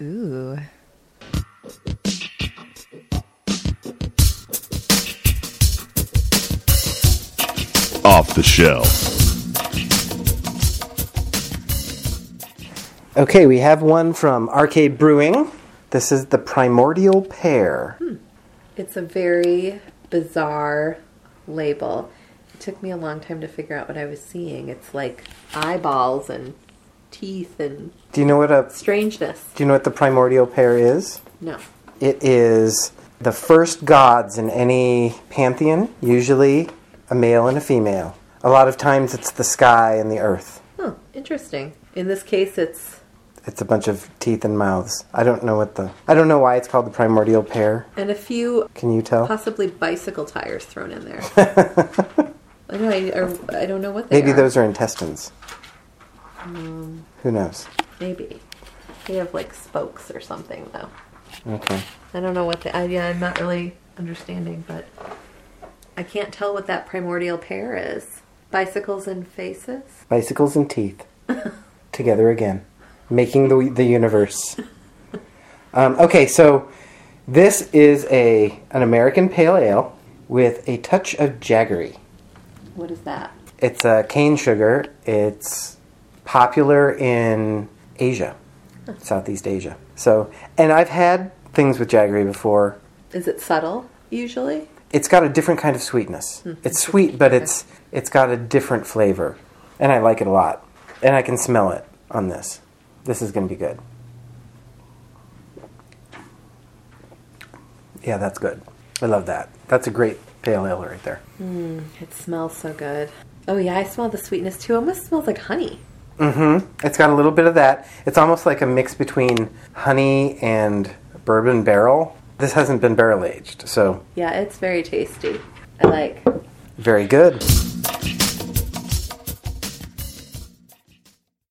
Ooh. Off the shelf. Okay, we have one from Arcade Brewing. This is the Primordial Pair. Hmm. It's a very bizarre label. It took me a long time to figure out what I was seeing. It's like eyeballs and teeth and Do you know what a strangeness. Do you know what the Primordial pair is? No. It is the first gods in any pantheon, usually a male and a female. A lot of times it's the sky and the earth. Huh, interesting. In this case, it's It's a bunch of teeth and mouths. I don't know what the I don't know why it's called the primordial pair. and a few Can you tell? possibly bicycle tires thrown in there. I, know, I, I don't know what they Maybe are. those are intestines. Who knows? Maybe. They have like spokes or something, though. Okay. I don't know what the. idea. yeah, I'm not really understanding, but I can't tell what that primordial pair is. Bicycles and faces? Bicycles and teeth together again, making the the universe. Um, okay, so this is a an American pale ale with a touch of jaggery. What is that? It's a cane sugar. It's popular in Asia, Southeast Asia. So, and I've had things with jaggery before. Is it subtle, usually? It's got a different kind of sweetness. Hmm. It's sweet, but it's it's got a different flavor, and I like it a lot. And I can smell it on this. This is going to be good. Yeah, that's good. I love that. That's a great pale ale right there. Hmm, it smells so good. Oh, yeah, I smell the sweetness too. It almost smells like honey. Mm-hmm. It's got a little bit of that. It's almost like a mix between honey and bourbon barrel. This hasn't been barrel aged, so Yeah, it's very tasty. I like. very good.